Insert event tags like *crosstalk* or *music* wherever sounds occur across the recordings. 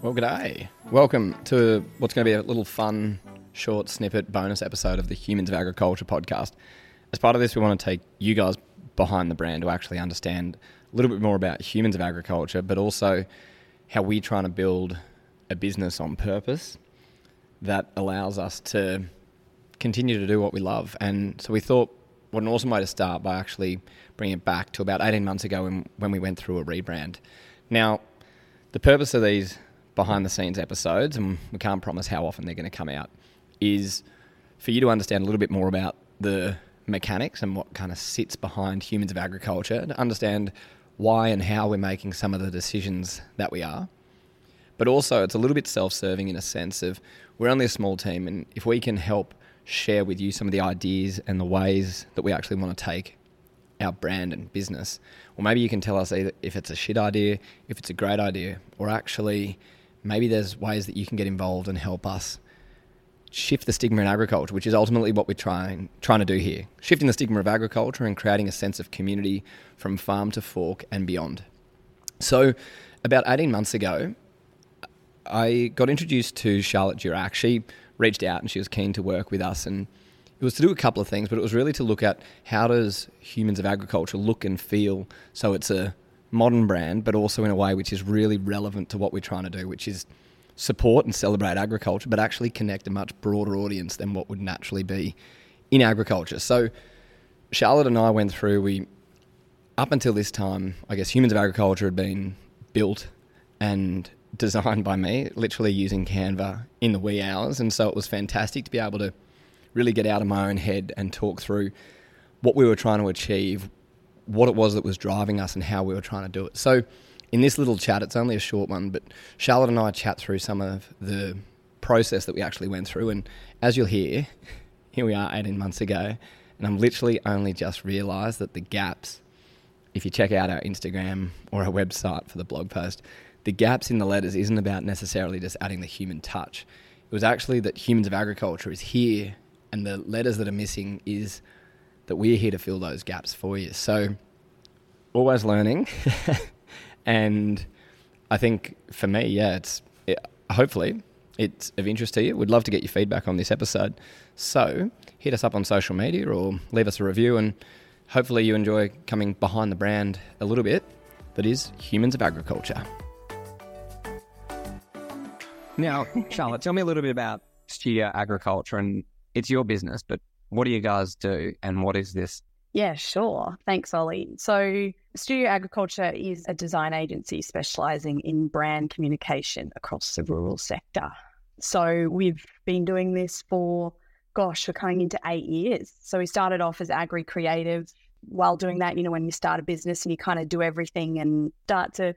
Well, g'day. Welcome to what's going to be a little fun, short snippet bonus episode of the Humans of Agriculture podcast. As part of this, we want to take you guys behind the brand to actually understand a little bit more about humans of agriculture, but also how we're trying to build a business on purpose that allows us to continue to do what we love. And so we thought, what an awesome way to start by actually bringing it back to about 18 months ago when, when we went through a rebrand. Now, the purpose of these behind the scenes episodes, and we can't promise how often they're going to come out, is for you to understand a little bit more about the mechanics and what kind of sits behind humans of agriculture, to understand why and how we're making some of the decisions that we are. But also, it's a little bit self serving in a sense of we're only a small team, and if we can help share with you some of the ideas and the ways that we actually want to take our brand and business, or maybe you can tell us either if it's a shit idea, if it's a great idea, or actually maybe there's ways that you can get involved and help us shift the stigma in agriculture, which is ultimately what we're trying trying to do here. Shifting the stigma of agriculture and creating a sense of community from farm to fork and beyond. So, about 18 months ago, I got introduced to Charlotte Durack. She reached out and she was keen to work with us and it was to do a couple of things, but it was really to look at how does humans of agriculture look and feel so it's a modern brand, but also in a way which is really relevant to what we're trying to do, which is support and celebrate agriculture, but actually connect a much broader audience than what would naturally be in agriculture. So Charlotte and I went through, we, up until this time, I guess humans of agriculture had been built and *laughs* designed by me, literally using Canva in the wee hours. And so it was fantastic to be able to really get out of my own head and talk through what we were trying to achieve, what it was that was driving us, and how we were trying to do it. So, in this little chat, it's only a short one, but Charlotte and I chat through some of the process that we actually went through. And as you'll hear, *laughs* here we are 18 months ago, and I'm literally only just realised that the gaps, if you check out our Instagram or our website for the blog post, the gaps in the letters isn't about necessarily just adding the human touch. It was actually that humans of agriculture is here and the letters that are missing is that we're here to fill those gaps for you. So, always learning, *laughs* and I think for me, yeah, it's it, hopefully it's of interest to you. We'd love to get your feedback on this episode. So, hit us up on social media or leave us a review, and hopefully you enjoy coming behind the brand a little bit. That is Humans of Agriculture. Now, Charlotte, tell me a little bit about Studio Agriculture and it's your business, but what do you guys do and what is this? Yeah, sure. Thanks, Ollie. So, Studio Agriculture is a design agency specializing in brand communication across the rural sector. So, we've been doing this for, gosh, we're coming into eight years. So, we started off as agri creative. While doing that, you know, when you start a business and you kind of do everything and start to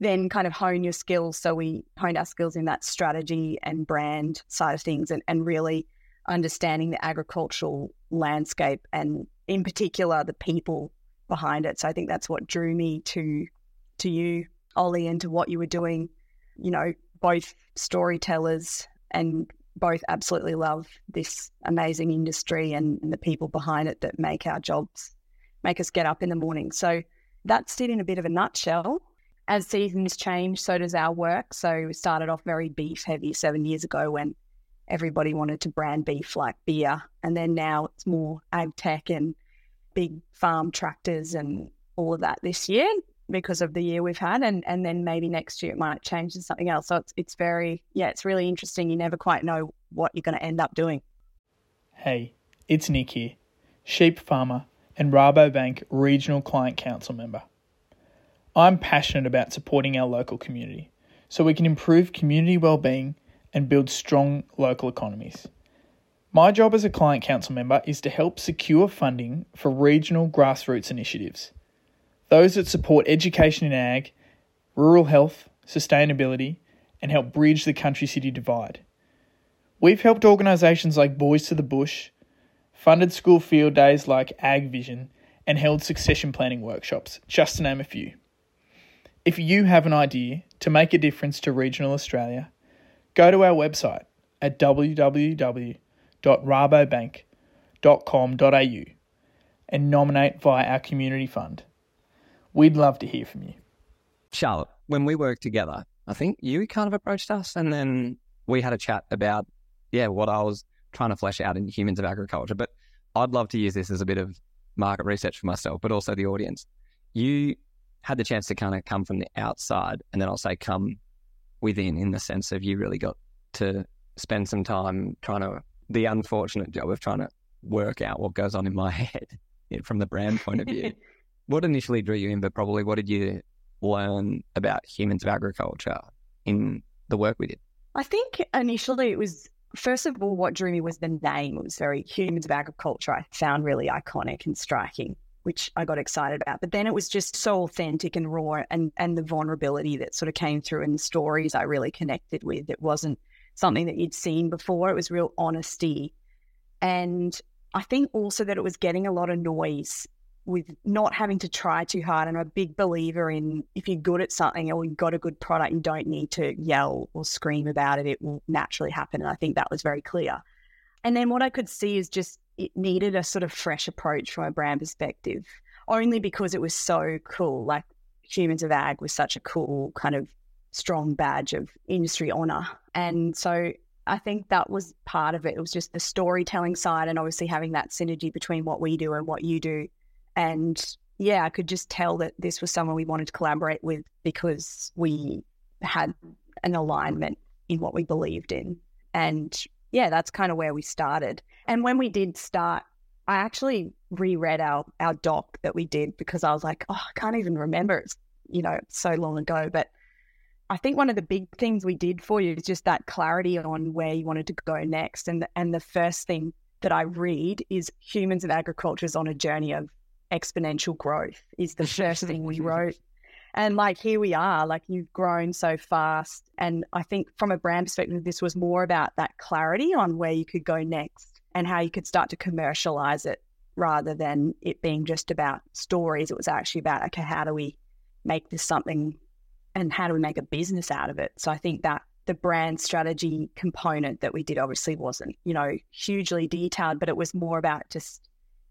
then kind of hone your skills. So, we honed our skills in that strategy and brand side of things and, and really understanding the agricultural landscape and in particular the people behind it. So I think that's what drew me to to you, Ollie, and to what you were doing. You know, both storytellers and both absolutely love this amazing industry and, and the people behind it that make our jobs make us get up in the morning. So that's it in a bit of a nutshell. As seasons change, so does our work. So we started off very beef heavy seven years ago when everybody wanted to brand beef like beer. And then now it's more ag tech and big farm tractors and all of that this year because of the year we've had. And, and then maybe next year it might change to something else. So it's, it's very, yeah, it's really interesting. You never quite know what you're going to end up doing. Hey, it's Nick here, sheep farmer and Rabobank Regional Client Council member. I'm passionate about supporting our local community so we can improve community well-being and build strong local economies. My job as a client council member is to help secure funding for regional grassroots initiatives. Those that support education in ag, rural health, sustainability, and help bridge the country city divide. We've helped organisations like Boys to the Bush, funded school field days like Ag Vision, and held succession planning workshops, just to name a few. If you have an idea to make a difference to regional Australia, go to our website at www.rabobank.com.au and nominate via our community fund. We'd love to hear from you. Charlotte, when we worked together, I think you kind of approached us, and then we had a chat about yeah what I was trying to flesh out in humans of agriculture. But I'd love to use this as a bit of market research for myself, but also the audience. You had the chance to kind of come from the outside, and then I'll say come within in the sense of you really got to spend some time trying to the unfortunate job of trying to work out what goes on in my *laughs* head from the brand point of view. *laughs* what initially drew you in, but probably what did you learn about humans of agriculture in the work we did? I think initially it was first of all what drew me was the name. It was very humans of agriculture. I found really iconic and striking, which I got excited about. But then it was just so authentic and raw, and and the vulnerability that sort of came through in the stories I really connected with. It wasn't something that you'd seen before. It was real honesty, and I think also that it was getting a lot of noise with not having to try too hard. And I'm a big believer in if you're good at something or you've got a good product, you don't need to yell or scream about it. It will naturally happen. And I think that was very clear. And then what I could see is just it needed a sort of fresh approach from a brand perspective, only because it was so cool. Like Humans of Ag was such a cool kind of strong badge of industry honor. And so I think that was part of it. It was just the storytelling side and obviously having that synergy between what we do and what you do and yeah, I could just tell that this was someone we wanted to collaborate with because we had an alignment in what we believed in. And yeah, that's kind of where we started. And when we did start, I actually reread our our doc that we did because I was like, oh, I can't even remember. It's you know so long ago. But I think one of the big things we did for you is just that clarity on where you wanted to go next. And the, and the first thing that I read is humans and agriculture is on a journey of exponential growth is the first thing we *laughs* wrote. And like here we are, like you've grown so fast. And I think from a brand perspective, this was more about that clarity on where you could go next and how you could start to commercialize it rather than it being just about stories. It was actually about, okay, how do we make this something and how do we make a business out of it? So I think that the brand strategy component that we did obviously wasn't, you know, hugely detailed, but it was more about just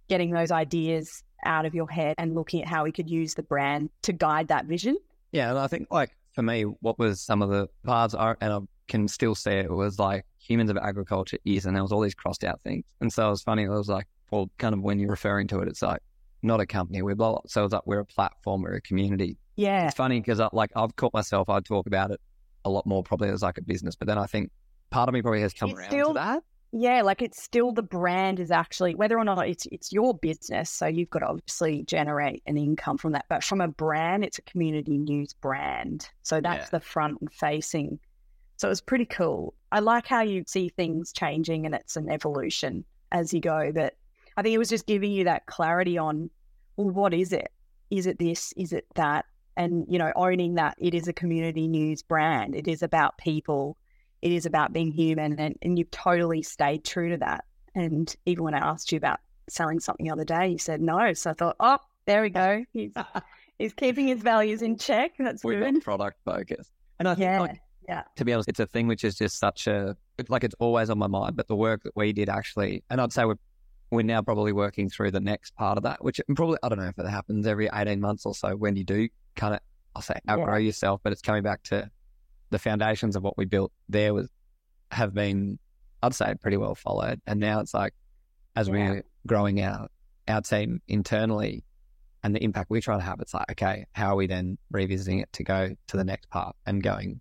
getting those ideas out of your head and looking at how we could use the brand to guide that vision. Yeah, and I think like for me, what was some of the paths are, and I can still see it, was like humans of agriculture is, and there was all these crossed out things. And so it was funny. It was like, well, kind of when you're referring to it, it's like not a company. We're blah, blah. so it's like we're a platform, we're a community. Yeah, it's funny because like I've caught myself, I talk about it a lot more probably as like a business, but then I think part of me probably has come it's around still, to that yeah, like it's still the brand is actually whether or not it's it's your business, so you've got to obviously generate an income from that. But from a brand, it's a community news brand, so that's yeah. the front and facing. So it's pretty cool. I like how you see things changing and it's an evolution as you go. But I think it was just giving you that clarity on, well, what is it? Is it this? Is it that? And you know, owning that it is a community news brand. It is about people it is about being human and, and you've totally stayed true to that. And even when I asked you about selling something the other day, you said no. So I thought, oh, there we go. He's *laughs* he's keeping his values in check. That's We're good. product focused. And I think yeah, like, yeah. to be honest, it's a thing which is just such a like it's always on my mind. But the work that we did actually, and I'd say we're we're now probably working through the next part of that, which probably I don't know if it happens every eighteen months or so when you do kind of I'll say outgrow yeah. yourself, but it's coming back to the foundations of what we built there was have been, I'd say, pretty well followed. And now it's like, as yeah. we're growing out our team internally and the impact we try to have, it's like, okay, how are we then revisiting it to go to the next part and going,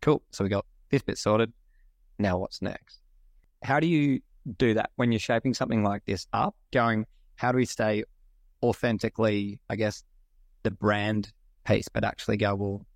cool. So we got this bit sorted. Now what's next? How do you do that when you're shaping something like this up? Going, how do we stay authentically, I guess, the brand piece, but actually go, well,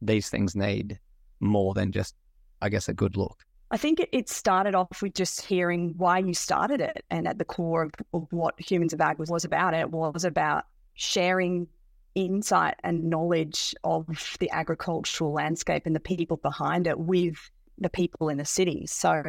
these things need more than just, I guess, a good look. I think it started off with just hearing why you started it. And at the core of, what Humans of Ag was, was about, it was about sharing insight and knowledge of the agricultural landscape and the people behind it with the people in the city. So,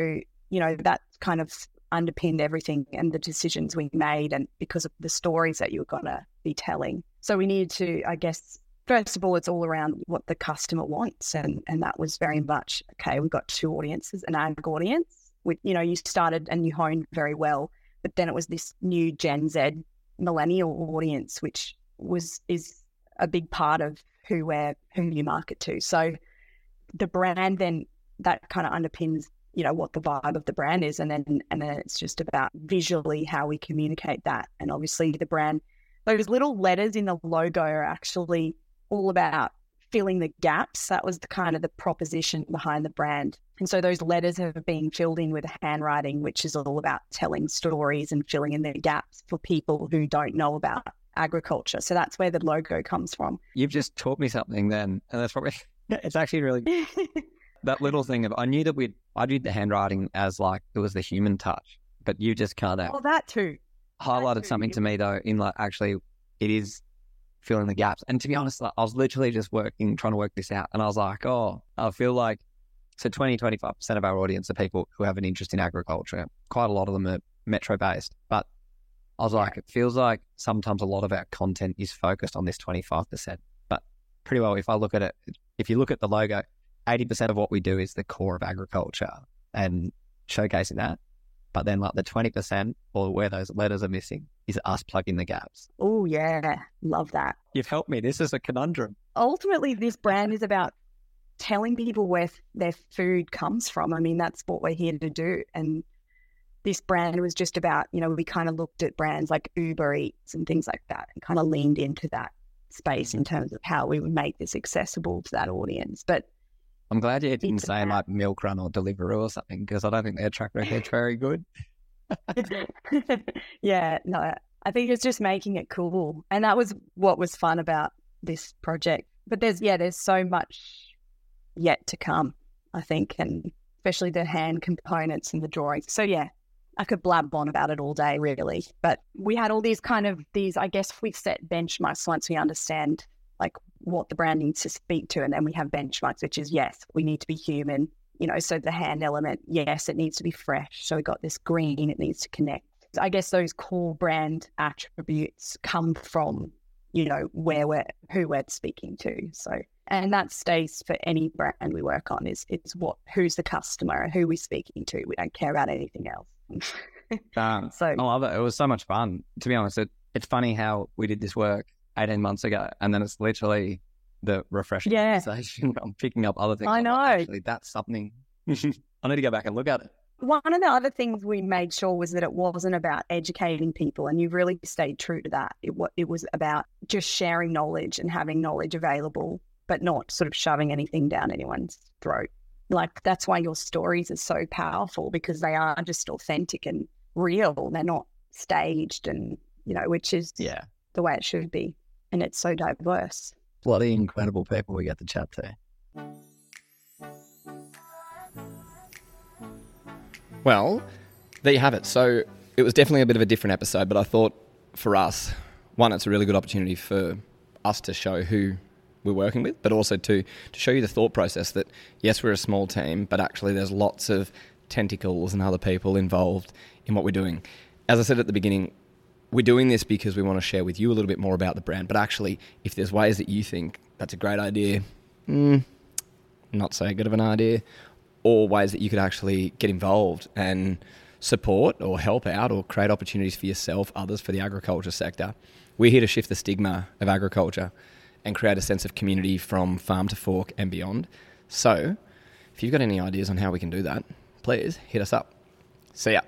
you know, that kind of underpinned everything and the decisions we made and because of the stories that you were going to be telling. So we needed to, I guess, first of all, it's all around what the customer wants. And, and that was very much, okay, we've got two audiences, an ag audience, with, you know, you started and you honed very well, but then it was this new Gen Z millennial audience, which was, is a big part of who we're, who you market to. So the brand then that kind of underpins you know what the vibe of the brand is and then and then it's just about visually how we communicate that and obviously the brand those little letters in the logo are actually all about filling the gaps. That was the kind of the proposition behind the brand. And so those letters have been filled in with handwriting which is all about telling stories and filling in the gaps for people who don't know about agriculture. So that's where the logo comes from. You've just taught me something then, and that's probably *laughs* it's actually really *laughs* that little thing of I knew that we I viewed the handwriting as like it was the human touch, but you just kind of oh that too. Highlighted too, something to me though in like actually it is filling the gaps. And to be honest, like, I was literally just working trying to work this out, and I was like, oh, I feel like so 20 25 percent of our audience are people who have an interest in agriculture. Quite a lot of them are metro based, but I was like, it feels like sometimes a lot of our content is focused on this 25 percent. But pretty well, if I look at it, if you look at the logo, 80 percent of what we do is the core of agriculture and showcasing that. But then, like the 20% or where those letters are missing is us plugging the gaps. oh yeah love that You've helped me. This is a conundrum. ultimately this brand is about telling people where their food comes from. I mean, that's what we're here to do. And this brand was just about, you know, we kind of looked at brands like Uber Eats and things like that and kind of leaned into that space mm-hmm. in terms of how we would make this accessible to that audience. But I'm glad you didn't It's say like Milk Run or Deliveroo or something because I don't think their track record's very good. *laughs* yeah, no, I think it's just making it cool. And that was what was fun about this project. But there's, yeah, there's so much yet to come, I think, and especially the hand components and the drawings. So, yeah, I could blab on about it all day, really. But we had all these kind of these, I guess we set benchmarks once we understand like what the brand needs to speak to. And then we have benchmarks, which is yes, we need to be human. You know, so the hand element, yes, it needs to be fresh. So we got this green, it needs to connect. I guess those core brand attributes come from, you know, where we're who we're speaking to. So and that stays for any brand we work on is it's what who's the customer, who we're speaking to. We don't care about anything else. Um, *laughs* so I love it. It was so much fun. To be honest, it, it's funny how we did this work 18 months ago and then it's literally the refreshing Yeah. conversation. *laughs* I'm picking up other things. I I'm like, know. Actually, that's something. *laughs* I need to go back and look at it. One of the other things we made sure was that it wasn't about educating people, and you've really stayed true to that. It, it was about just sharing knowledge and having knowledge available, but not sort of shoving anything down anyone's throat. Like that's why your stories are so powerful because they are just authentic and real. They're not staged, and you know, which is Yeah. the way it should be. And it's so diverse. Bloody incredible people we get to chat to. Well, there you have it. So it was definitely a bit of a different episode, but I thought for us, one, it's a really good opportunity for us to show who we're working with, but also to to show you the thought process that yes, we're a small team, but actually there's lots of tentacles and other people involved in what we're doing. As I said at the beginning, we're doing this because we want to share with you a little bit more about the brand. But actually, if there's ways that you think that's a great idea, mm, not so good of an idea, or ways that you could actually get involved and support or help out or create opportunities for yourself, others for the agriculture sector. We're here to shift the stigma of agriculture and create a sense of community from farm to fork and beyond. So, if you've got any ideas on how we can do that, please hit us up. See ya.